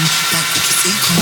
Like you see,